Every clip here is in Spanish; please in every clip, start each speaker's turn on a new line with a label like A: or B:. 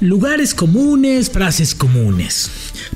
A: Lugares comunes, frases comunes.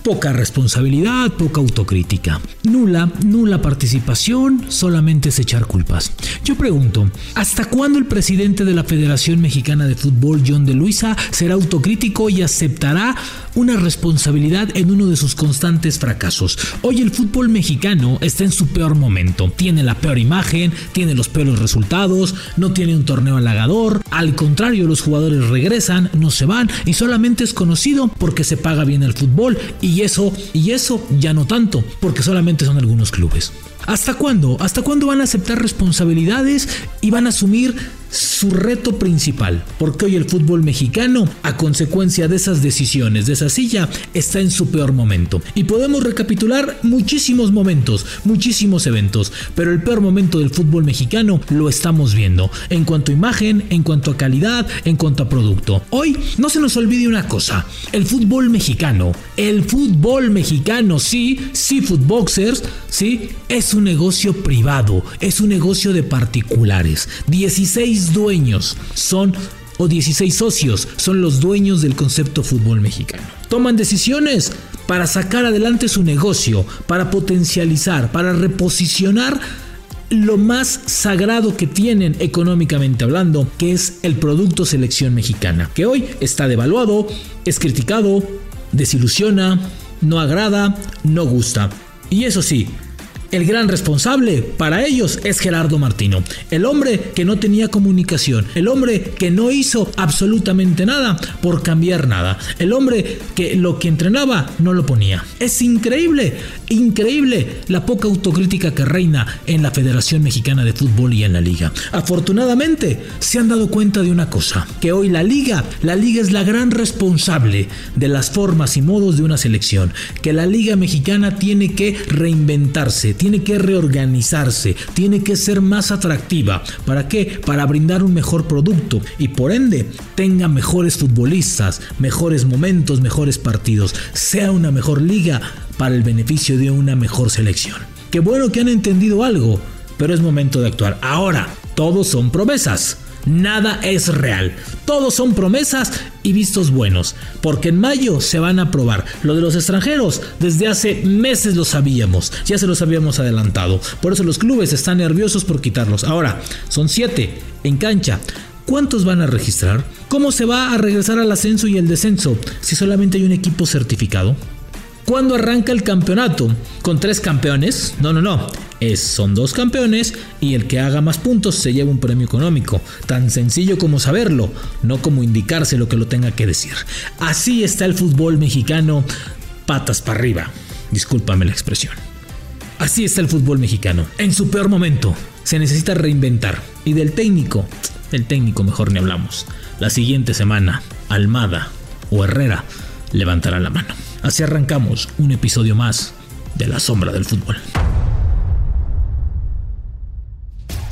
A: Poca responsabilidad, poca autocrítica. Nula, nula participación, solamente es echar culpas. Yo pregunto, ¿hasta cuándo el presidente de la Federación Mexicana de Fútbol, John de Luisa, será autocrítico y aceptará una responsabilidad en uno de sus constantes fracasos? Hoy el fútbol mexicano está en su peor momento. Tiene la peor imagen, tiene los peores resultados, no tiene un torneo halagador. Al contrario, los jugadores regresan, no se van y solamente es conocido porque se paga bien el fútbol y eso, y eso ya no tanto, porque solamente son algunos clubes. ¿Hasta cuándo? ¿Hasta cuándo van a aceptar responsabilidades y van a asumir su reto principal? Porque hoy el fútbol mexicano, a consecuencia de esas decisiones, de esa silla, está en su peor momento. Y podemos recapitular muchísimos momentos, muchísimos eventos, pero el peor momento del fútbol mexicano lo estamos viendo, en cuanto a imagen, en cuanto a calidad, en cuanto a producto. Hoy no se nos olvide una cosa, el fútbol mexicano, el fútbol mexicano, sí, sí, footboxers, sí, es un negocio privado, es un negocio de particulares. 16 dueños son o 16 socios son los dueños del concepto fútbol mexicano. Toman decisiones para sacar adelante su negocio, para potencializar, para reposicionar lo más sagrado que tienen económicamente hablando, que es el producto selección mexicana, que hoy está devaluado, es criticado, desilusiona, no agrada, no gusta. Y eso sí, el gran responsable para ellos es Gerardo Martino, el hombre que no tenía comunicación, el hombre que no hizo absolutamente nada por cambiar nada, el hombre que lo que entrenaba no lo ponía. Es increíble, increíble la poca autocrítica que reina en la Federación Mexicana de Fútbol y en la liga. Afortunadamente se han dado cuenta de una cosa, que hoy la liga, la liga es la gran responsable de las formas y modos de una selección, que la liga mexicana tiene que reinventarse, tiene que reorganizarse, tiene que ser más atractiva. ¿Para qué? Para brindar un mejor producto y por ende tenga mejores futbolistas, mejores momentos, mejores partidos, sea una mejor liga para el beneficio de una mejor selección. Qué bueno que han entendido algo, pero es momento de actuar. Ahora, todos son promesas. Nada es real. Todos son promesas y vistos buenos. Porque en mayo se van a aprobar. Lo de los extranjeros, desde hace meses lo sabíamos. Ya se los habíamos adelantado. Por eso los clubes están nerviosos por quitarlos. Ahora, son siete en cancha. ¿Cuántos van a registrar? ¿Cómo se va a regresar al ascenso y el descenso si solamente hay un equipo certificado? ¿Cuándo arranca el campeonato? ¿Con tres campeones? No, no, no. Es, son dos campeones y el que haga más puntos se lleva un premio económico. Tan sencillo como saberlo, no como indicarse lo que lo tenga que decir. Así está el fútbol mexicano, patas para arriba. Discúlpame la expresión. Así está el fútbol mexicano. En su peor momento, se necesita reinventar. Y del técnico, del técnico mejor ni hablamos. La siguiente semana, Almada o Herrera levantarán la mano. Así arrancamos un episodio más de La Sombra del Fútbol.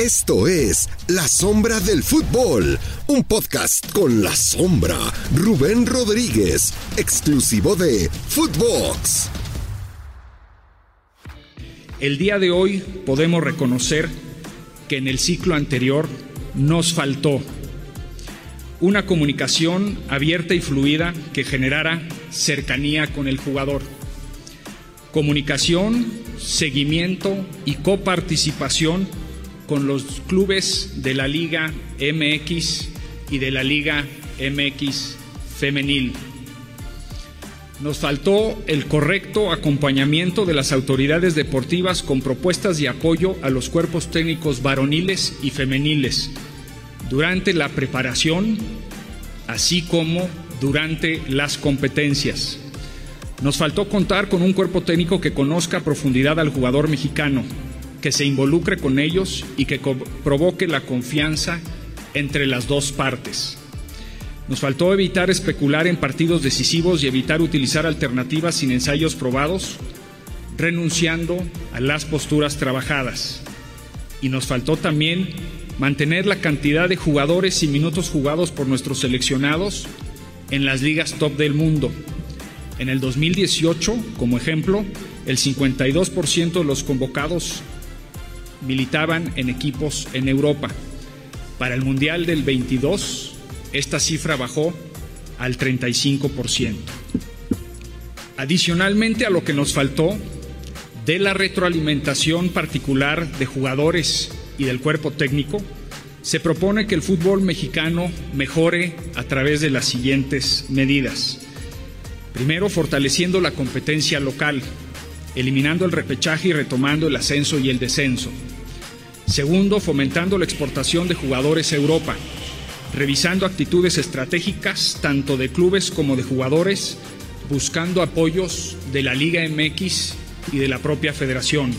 B: Esto es La Sombra del Fútbol, un podcast con La Sombra, Rubén Rodríguez, exclusivo de Footbox.
C: El día de hoy podemos reconocer que en el ciclo anterior nos faltó una comunicación abierta y fluida que generara cercanía con el jugador. Comunicación, seguimiento y coparticipación con los clubes de la Liga MX y de la Liga MX femenil. Nos faltó el correcto acompañamiento de las autoridades deportivas con propuestas de apoyo a los cuerpos técnicos varoniles y femeniles durante la preparación, así como durante las competencias. Nos faltó contar con un cuerpo técnico que conozca a profundidad al jugador mexicano, que se involucre con ellos y que provoque la confianza entre las dos partes. Nos faltó evitar especular en partidos decisivos y evitar utilizar alternativas sin ensayos probados, renunciando a las posturas trabajadas. Y nos faltó también mantener la cantidad de jugadores y minutos jugados por nuestros seleccionados en las ligas top del mundo. En el 2018, como ejemplo, el 52% de los convocados militaban en equipos en Europa. Para el Mundial del 22, esta cifra bajó al 35%. Adicionalmente a lo que nos faltó de la retroalimentación particular de jugadores y del cuerpo técnico, se propone que el fútbol mexicano mejore a través de las siguientes medidas. Primero, fortaleciendo la competencia local, eliminando el repechaje y retomando el ascenso y el descenso. Segundo, fomentando la exportación de jugadores a Europa, revisando actitudes estratégicas tanto de clubes como de jugadores, buscando apoyos de la Liga MX y de la propia federación.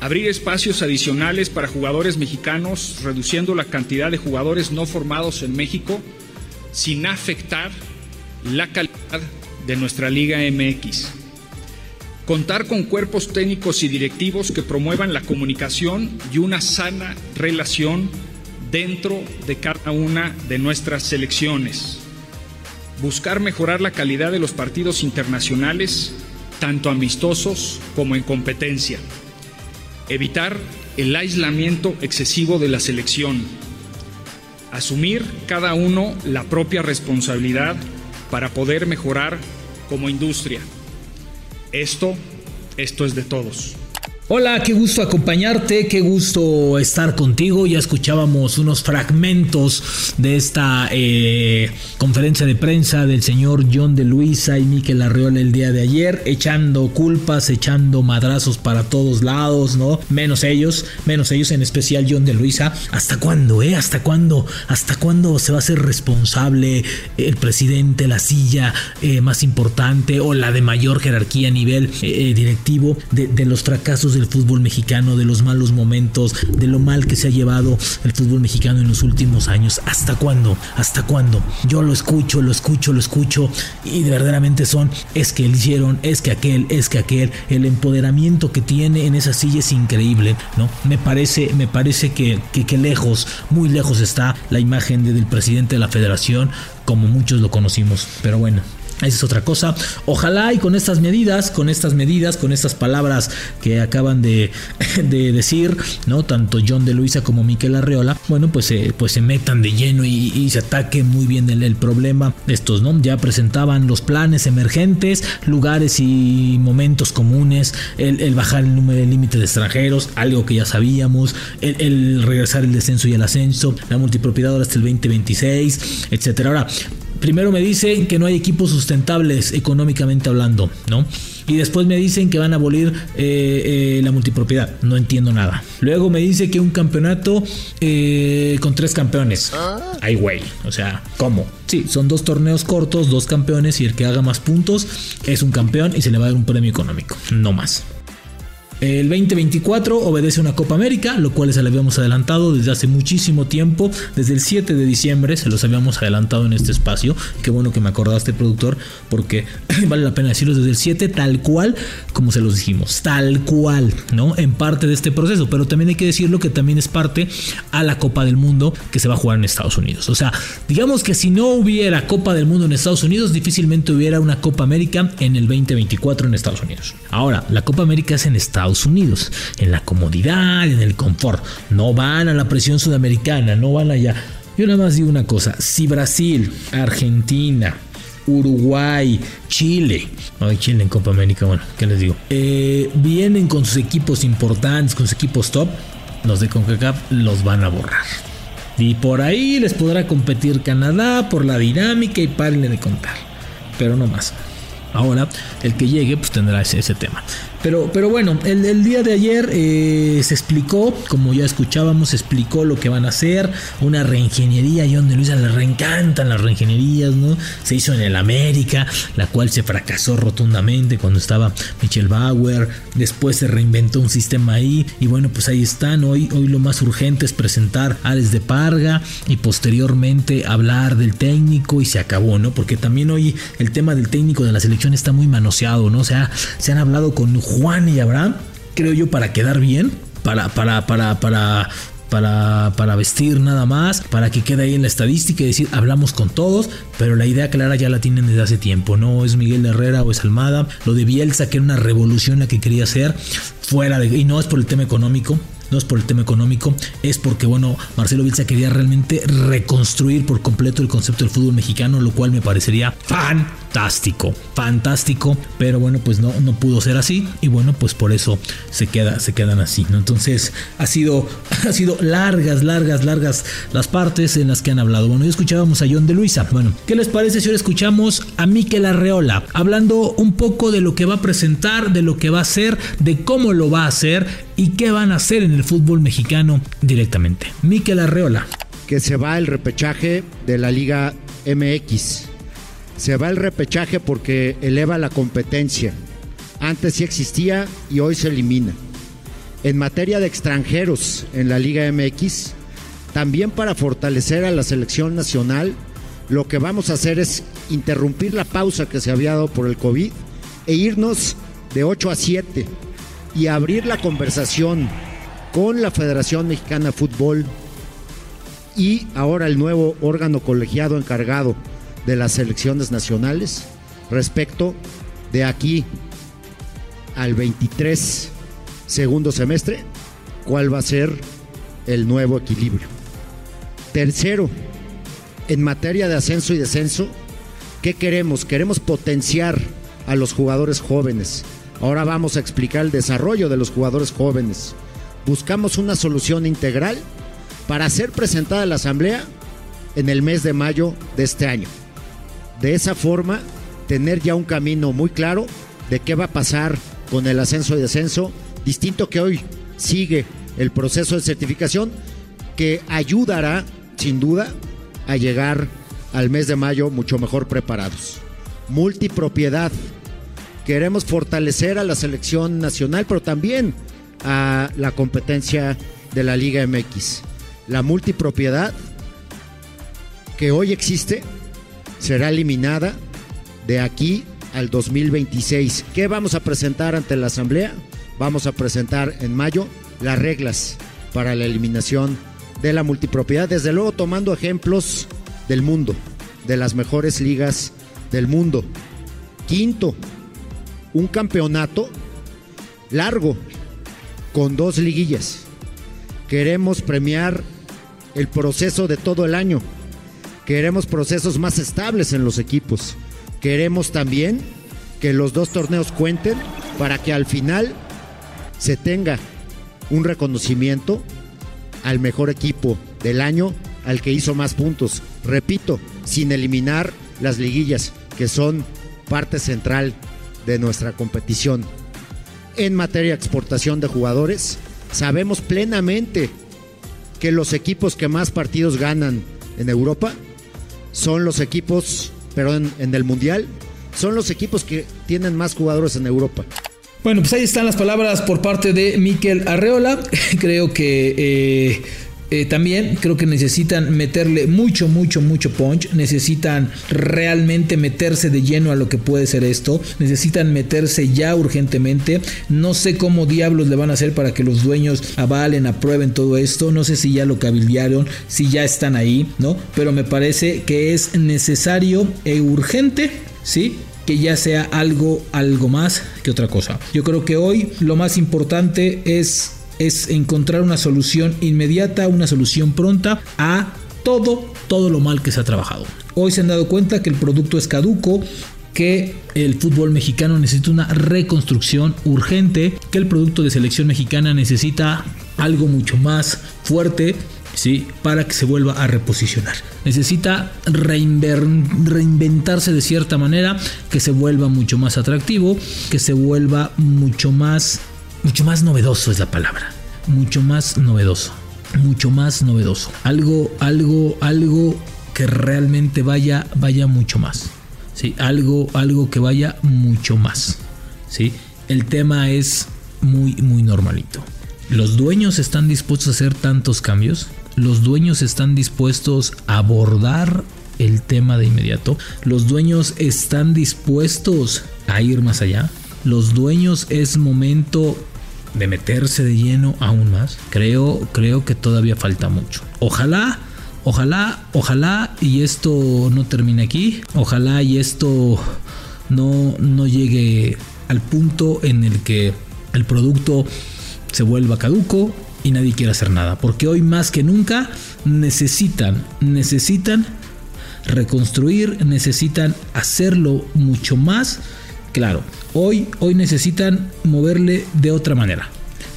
C: Abrir espacios adicionales para jugadores mexicanos, reduciendo la cantidad de jugadores no formados en México sin afectar la calidad de nuestra Liga MX. Contar con cuerpos técnicos y directivos que promuevan la comunicación y una sana relación dentro de cada una de nuestras selecciones. Buscar mejorar la calidad de los partidos internacionales, tanto amistosos como en competencia. Evitar el aislamiento excesivo de la selección. Asumir cada uno la propia responsabilidad para poder mejorar como industria. Esto, esto es de todos.
A: Hola, qué gusto acompañarte, qué gusto estar contigo. Ya escuchábamos unos fragmentos de esta eh, conferencia de prensa del señor John de Luisa y Miquel Arreola el día de ayer, echando culpas, echando madrazos para todos lados, ¿no? Menos ellos, menos ellos, en especial John de Luisa. ¿Hasta cuándo, eh? ¿Hasta cuándo? ¿Hasta cuándo se va a ser responsable el presidente, la silla eh, más importante o la de mayor jerarquía a nivel eh, directivo de los fracasos del fútbol mexicano, de los malos momentos, de lo mal que se ha llevado el fútbol mexicano en los últimos años. ¿Hasta cuándo? ¿Hasta cuándo? Yo lo escucho, lo escucho, lo escucho y verdaderamente son, es que hicieron, es que aquel, es que aquel, el empoderamiento que tiene en esa silla es increíble, ¿no? Me parece, me parece que, que, que lejos, muy lejos está la imagen de, del presidente de la federación como muchos lo conocimos, pero bueno, esa es otra cosa. Ojalá y con estas medidas, con estas medidas, con estas palabras que acaban de, de decir, ¿no? Tanto John de Luisa como Miquel Arreola, bueno, pues, pues se metan de lleno y, se ataque muy bien el, problema. Estos, ¿no? Ya presentaban los planes emergentes, lugares y momentos comunes, el, bajar el número de límite de extranjeros, algo que ya sabíamos, el, regresar el descenso y el ascenso, la multipropiedad hasta el 2026, etcétera. Ahora, primero me dicen que no hay equipos sustentables económicamente hablando, ¿no? Y después me dicen que van a abolir eh, eh, la multipropiedad. No entiendo nada. Luego me dice que un campeonato eh, con tres campeones. Ay, güey. O sea, ¿cómo? Sí, son dos torneos cortos, dos campeones y el que haga más puntos es un campeón y se le va a dar un premio económico. No más. El 2024 obedece una Copa América, lo cual se lo habíamos adelantado desde hace muchísimo tiempo, desde el 7 de diciembre se los habíamos adelantado en este espacio. Qué bueno que me acordaste, productor, porque vale la pena decirlo desde el 7, tal cual como se los dijimos, tal cual, ¿no? En parte de este proceso, pero también hay que decirlo que también es parte a la Copa del Mundo que se va a jugar en Estados Unidos. O sea, digamos que si no hubiera Copa del Mundo en Estados Unidos, difícilmente hubiera una Copa América en el 2024 en Estados Unidos. Ahora, la Copa América es en Estados Unidos, en la comodidad, en el confort. No van a la presión sudamericana, no van allá. Yo nada más digo una cosa, si Brasil, Argentina, Uruguay, Chile, hay Chile en Copa América, bueno, ¿qué les digo? Eh, vienen con sus equipos importantes, con sus equipos top, los de CONCACAF los van a borrar. Y por ahí les podrá competir Canadá por la dinámica y párenle de contar. Pero no más. Ahora, el que llegue, pues tendrá ese tema. Pero, pero bueno, el, el día de ayer eh, se explicó, como ya escuchábamos, se explicó lo que van a hacer, una reingeniería, y donde Luisa le reencantan las reingenierías, ¿no? Se hizo en el América, la cual se fracasó rotundamente cuando estaba Michel Bauer, después se reinventó un sistema ahí, y bueno, pues ahí están, hoy, hoy lo más urgente es presentar Ares de Parga, y posteriormente hablar del técnico, y se acabó, ¿no? Porque también hoy el tema del técnico de la selección está muy manoseado, ¿no? O sea, se han hablado con Juan y Abraham, creo yo, para quedar bien, para, para, para, para, para, para vestir nada más, para que quede ahí en la estadística y decir, hablamos con todos, pero la idea clara ya la tienen desde hace tiempo, no es Miguel Herrera o es Almada, lo de Bielsa, que era una revolución la que quería hacer, fuera de, y no es por el tema económico, no es por el tema económico, es porque, bueno, Marcelo Bielsa quería realmente reconstruir por completo el concepto del fútbol mexicano, lo cual me parecería fantástico, fantástico, pero bueno, pues no, no pudo ser así y bueno, pues por eso se, queda, se quedan así, ¿no? Entonces ha sido, ha sido largas, largas, largas las partes en las que han hablado. Bueno, ya escuchábamos a John de Luisa. Bueno, ¿qué les parece si ahora escuchamos a Miquel Arreola hablando un poco de lo que va a presentar, de lo que va a hacer, de cómo lo va a hacer y qué van a hacer en el fútbol mexicano directamente? Miquel Arreola.
D: Que se va el repechaje de la Liga MX se va el repechaje porque eleva la competencia. Antes sí existía y hoy se elimina. En materia de extranjeros en la Liga MX, también para fortalecer a la selección nacional, lo que vamos a hacer es interrumpir la pausa que se había dado por el COVID e irnos de 8 a 7 y abrir la conversación con la Federación Mexicana de Fútbol y ahora el nuevo órgano colegiado encargado de las selecciones nacionales respecto de aquí al 23 segundo semestre, cuál va a ser el nuevo equilibrio. Tercero, en materia de ascenso y descenso, ¿qué queremos? Queremos potenciar a los jugadores jóvenes. Ahora vamos a explicar el desarrollo de los jugadores jóvenes. Buscamos una solución integral para ser presentada a la Asamblea en el mes de mayo de este año de esa forma tener ya un camino muy claro de qué va a pasar con el ascenso y descenso, distinto que hoy sigue el proceso de certificación que ayudará sin duda a llegar al mes de mayo mucho mejor preparados. Multipropiedad. Queremos fortalecer a la selección nacional, pero también a la competencia de la Liga MX. La multipropiedad que hoy existe será eliminada de aquí al 2026. ¿Qué vamos a presentar ante la Asamblea? Vamos a presentar en mayo las reglas para la eliminación de la multipropiedad, desde luego tomando ejemplos del mundo, de las mejores ligas del mundo. Quinto, un campeonato largo con dos liguillas. Queremos premiar el proceso de todo el año Queremos procesos más estables en los equipos. Queremos también que los dos torneos cuenten para que al final se tenga un reconocimiento al mejor equipo del año, al que hizo más puntos. Repito, sin eliminar las liguillas, que son parte central de nuestra competición. En materia de exportación de jugadores, sabemos plenamente que los equipos que más partidos ganan en Europa son los equipos, perdón, en el Mundial, son los equipos que tienen más jugadores en Europa.
A: Bueno, pues ahí están las palabras por parte de Miquel Arreola. Creo que eh, eh, también creo que necesitan meterle mucho, mucho, mucho punch. Necesitan realmente meterse de lleno a lo que puede ser esto. Necesitan meterse ya urgentemente. No sé cómo diablos le van a hacer para que los dueños avalen, aprueben todo esto. No sé si ya lo cabildearon, si ya están ahí, ¿no? Pero me parece que es necesario e urgente, ¿sí? que ya sea algo, algo más que otra cosa. Yo creo que hoy lo más importante es es encontrar una solución inmediata, una solución pronta a todo, todo lo mal que se ha trabajado. Hoy se han dado cuenta que el producto es caduco, que el fútbol mexicano necesita una reconstrucción urgente, que el producto de selección mexicana necesita algo mucho más fuerte, ¿sí? Para que se vuelva a reposicionar. Necesita reinventarse de cierta manera, que se vuelva mucho más atractivo, que se vuelva mucho más mucho más novedoso es la palabra, mucho más novedoso, mucho más novedoso, algo, algo, algo que realmente vaya, vaya mucho más, sí, algo, algo que vaya mucho más, sí. El tema es muy, muy normalito. Los dueños están dispuestos a hacer tantos cambios. Los dueños están dispuestos a abordar el tema de inmediato. Los dueños están dispuestos a ir más allá los dueños es momento de meterse de lleno aún más. Creo, creo que todavía falta mucho. Ojalá, ojalá, ojalá y esto no termine aquí. Ojalá y esto no, no llegue al punto en el que el producto se vuelva caduco y nadie quiere hacer nada. Porque hoy más que nunca necesitan, necesitan reconstruir, necesitan hacerlo mucho más claro. Hoy, hoy necesitan moverle de otra manera.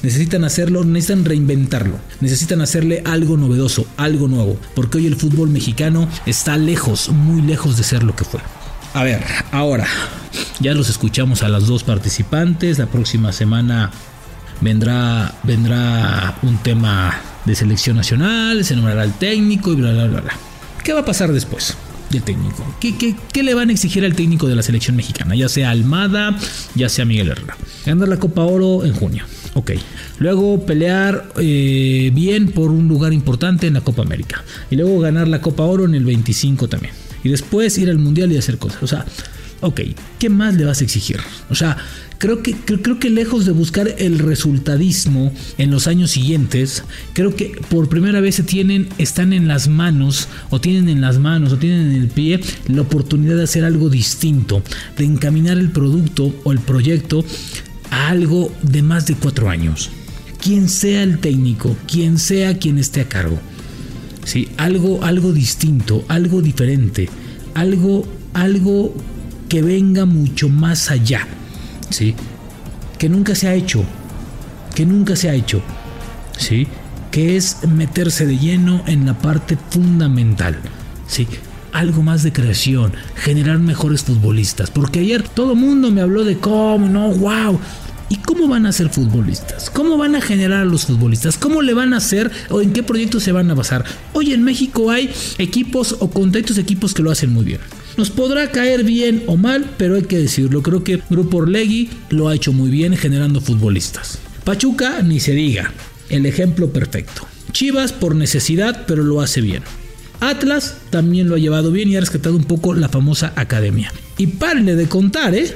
A: Necesitan hacerlo, necesitan reinventarlo, necesitan hacerle algo novedoso, algo nuevo, porque hoy el fútbol mexicano está lejos, muy lejos de ser lo que fue. A ver, ahora, ya los escuchamos a las dos participantes, la próxima semana vendrá, vendrá un tema de selección nacional, se nombrará el técnico y bla, bla, bla, bla. ¿Qué va a pasar después? Del técnico. ¿Qué, ¿Qué, le van a exigir al técnico de la selección mexicana? Ya sea Almada, ya sea Miguel Herrera. Ganar la Copa Oro en junio. Ok. Luego pelear eh, bien por un lugar importante en la Copa América. Y luego ganar la Copa Oro en el 25 también. Y después ir al Mundial y hacer cosas. O sea, ok, ¿qué más le vas a exigir? O sea, creo que, creo, que lejos de buscar el resultadismo en los años siguientes, creo que por primera vez se tienen, están en las manos, o tienen en las manos, o tienen en el pie la oportunidad de hacer algo distinto, de encaminar el producto o el proyecto a algo de más de cuatro años. Quien sea el técnico, quien sea quien esté a cargo. ¿sí? Algo, algo distinto, algo diferente, algo, algo que venga mucho más allá, ¿sí? Que nunca se ha hecho, que nunca se ha hecho, ¿sí? Que es meterse de lleno en la parte fundamental, ¿sí? algo más de creación, generar mejores futbolistas. Porque ayer todo el mundo me habló de cómo, no, wow. ¿Y cómo van a ser futbolistas? ¿Cómo van a generar a los futbolistas? ¿Cómo le van a hacer o en qué proyectos se van a basar? Hoy en México hay equipos o contactos equipos que lo hacen muy bien. Nos podrá caer bien o mal, pero hay que decirlo. Creo que Grupo Orlegui lo ha hecho muy bien generando futbolistas. Pachuca, ni se diga. El ejemplo perfecto. Chivas por necesidad, pero lo hace bien. Atlas también lo ha llevado bien y ha rescatado un poco la famosa academia. Y párenle de contar, ¿eh?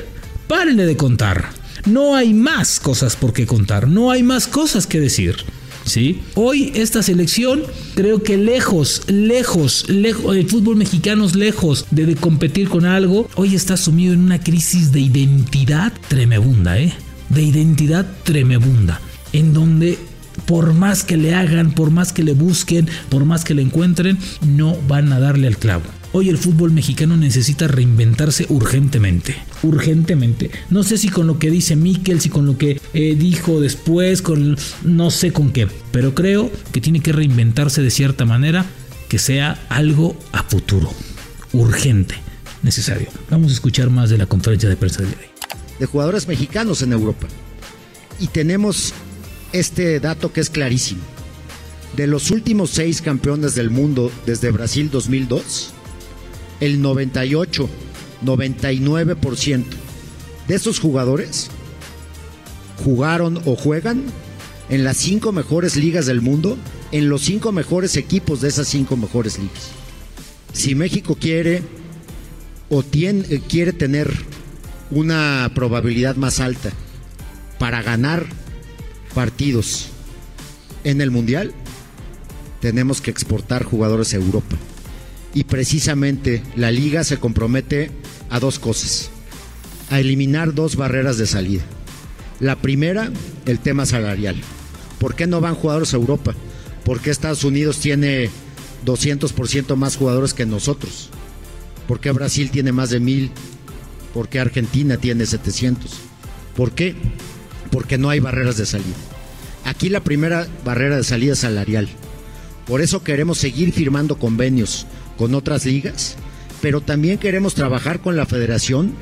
A: Párenle de contar. No hay más cosas por qué contar, no hay más cosas que decir. ¿Sí? Hoy esta selección creo que lejos, lejos, lejos, el fútbol mexicano es lejos de, competir con algo, hoy está sumido en una crisis de identidad tremebunda, ¿eh? De identidad tremebunda, en donde por más que le hagan, por más que le busquen, por más que le encuentren, no van a darle al clavo. Hoy el fútbol mexicano necesita reinventarse urgentemente. Urgentemente. No sé si con lo que dice Mikel, si con lo que eh, dijo después, con no sé con qué. Pero creo que tiene que reinventarse de cierta manera que sea algo a futuro. Urgente. Necesario. Vamos a escuchar más de la conferencia de prensa de hoy.
D: De jugadores mexicanos en Europa. Y tenemos este dato que es clarísimo. De los últimos seis campeones del mundo desde Brasil 2002, el 98, 99% de esos jugadores jugaron o juegan en las cinco mejores ligas del mundo, en los cinco mejores equipos de esas cinco mejores ligas. Si México quiere o tiene, eh, quiere tener una probabilidad más alta para ganar partidos en el Mundial, tenemos que exportar jugadores a Europa. Y precisamente la liga se compromete a dos cosas. A eliminar dos barreras de salida. La primera, el tema salarial. ¿Por qué no van jugadores a Europa? Porque Estados Unidos tiene 200% más jugadores que nosotros? ¿Por qué Brasil tiene más de mil? ¿Por qué Argentina tiene 700? ¿Por qué? Porque no hay barreras de salida. Aquí la primera barrera de salida es salarial. Por eso queremos seguir firmando convenios con otras ligas, pero también queremos trabajar con la federación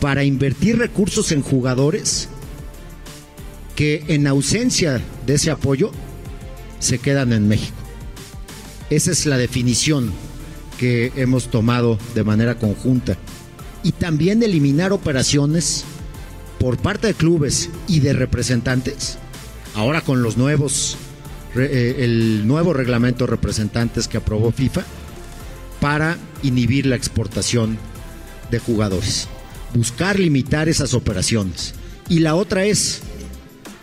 D: para invertir recursos en jugadores que en ausencia de ese apoyo se quedan en México. Esa es la definición que hemos tomado de manera conjunta. Y también eliminar operaciones por parte de clubes y de representantes, ahora con los nuevos, eh, el nuevo reglamento de representantes que aprobó FIFA, para inhibir la exportación de jugadores. Buscar limitar esas operaciones. Y la otra es,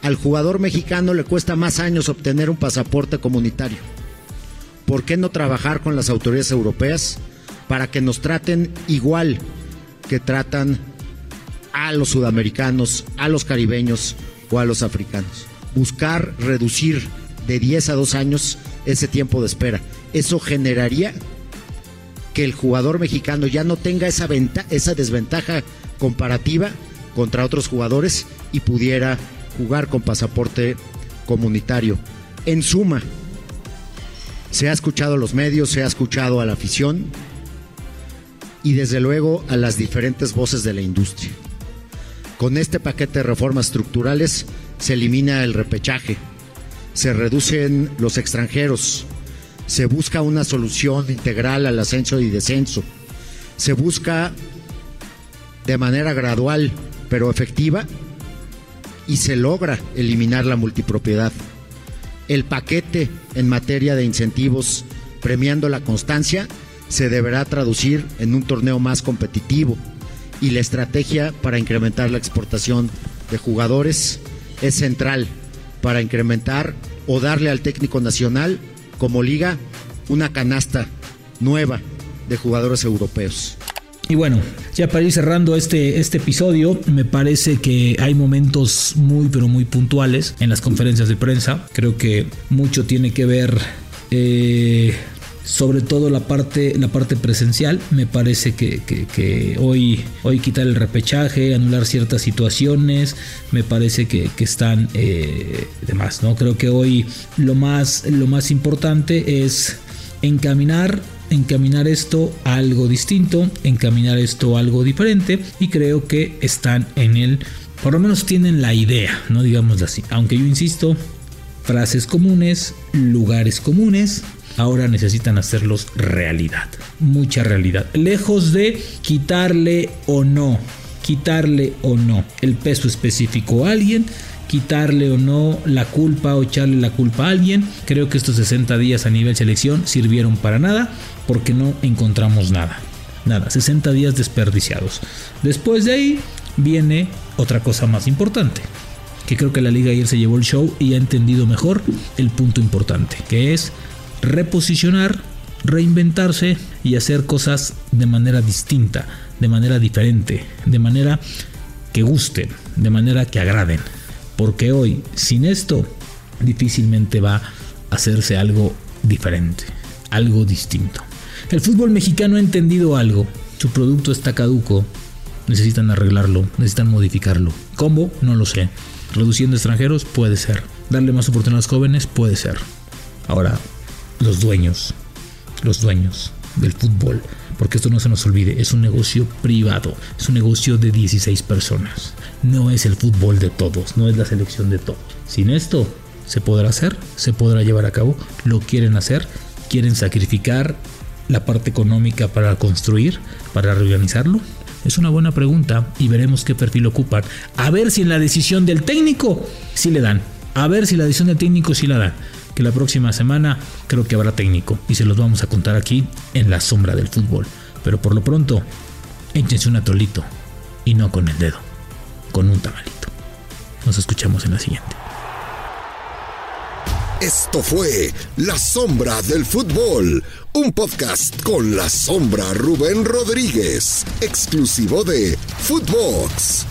D: al jugador mexicano le cuesta más años obtener un pasaporte comunitario. ¿Por qué no trabajar con las autoridades europeas para que nos traten igual que tratan a los sudamericanos, a los caribeños o a los africanos? Buscar reducir de 10 a 2 años ese tiempo de espera. Eso generaría que el jugador mexicano ya no tenga esa, esa desventaja comparativa contra otros jugadores y pudiera jugar con pasaporte comunitario. En suma, se ha escuchado a los medios, se ha escuchado a la afición y desde luego a las diferentes voces de la industria. Con este paquete de reformas estructurales se elimina el repechaje, se reducen los extranjeros, se busca una solución integral al ascenso y descenso, se busca de manera gradual pero efectiva y se logra eliminar la multipropiedad. El paquete en materia de incentivos premiando la constancia se deberá traducir en un torneo más competitivo y la estrategia para incrementar la exportación de jugadores es central para incrementar o darle al técnico nacional como liga una canasta nueva de jugadores europeos.
A: Y bueno, ya para ir cerrando este, este episodio, me parece que hay momentos muy, pero muy puntuales en las conferencias de prensa. Creo que mucho tiene que ver eh, sobre todo la parte, la parte presencial. Me parece que, hoy, hoy quitar el repechaje, anular ciertas situaciones, me parece que, están eh, más. ¿no? Creo que hoy lo más, lo más importante es encaminar encaminar esto a algo distinto, encaminar esto a algo diferente y creo que están en el, por lo menos tienen la idea, no digamos así, aunque yo insisto, frases comunes, lugares comunes, ahora necesitan hacerlos realidad, mucha realidad, lejos de quitarle o no, quitarle o no el peso específico a alguien, quitarle o no la culpa o echarle la culpa a alguien. Creo que estos 60 días a nivel selección sirvieron para nada porque no encontramos nada. Nada, 60 días desperdiciados. Después de ahí viene otra cosa más importante. Que creo que la liga ayer se llevó el show y ha entendido mejor el punto importante. Que es reposicionar, reinventarse y hacer cosas de manera distinta, de manera diferente, de manera que gusten, de manera que agraden. Porque hoy, sin esto, difícilmente va a hacerse algo diferente, algo distinto. El fútbol mexicano ha entendido algo. Su producto está caduco. Necesitan arreglarlo, necesitan modificarlo. ¿Cómo? No lo sé. Reduciendo extranjeros puede ser. Darle más oportunidad a los jóvenes puede ser. Ahora, los dueños, los dueños del fútbol, porque esto no se nos olvide, es un negocio privado, es un negocio de 16 personas no es el fútbol de todos, no es la selección de todos. Sin esto, ¿se podrá hacer? ¿Se podrá llevar a cabo? ¿Lo quieren hacer? ¿Quieren sacrificar la parte económica para construir, para reorganizarlo? Es una buena pregunta y veremos qué perfil ocupan. A ver si en la decisión del técnico sí le dan. A ver si la decisión del técnico sí la dan. Que la próxima semana creo que habrá técnico y se los vamos a contar aquí en la sombra del fútbol. Pero por lo pronto, échense un atolito y no con el dedo con un tamalito. Nos escuchamos en la siguiente.
B: Esto fue La Sombra del Fútbol, un podcast con la sombra Rubén Rodríguez, exclusivo de Footbox.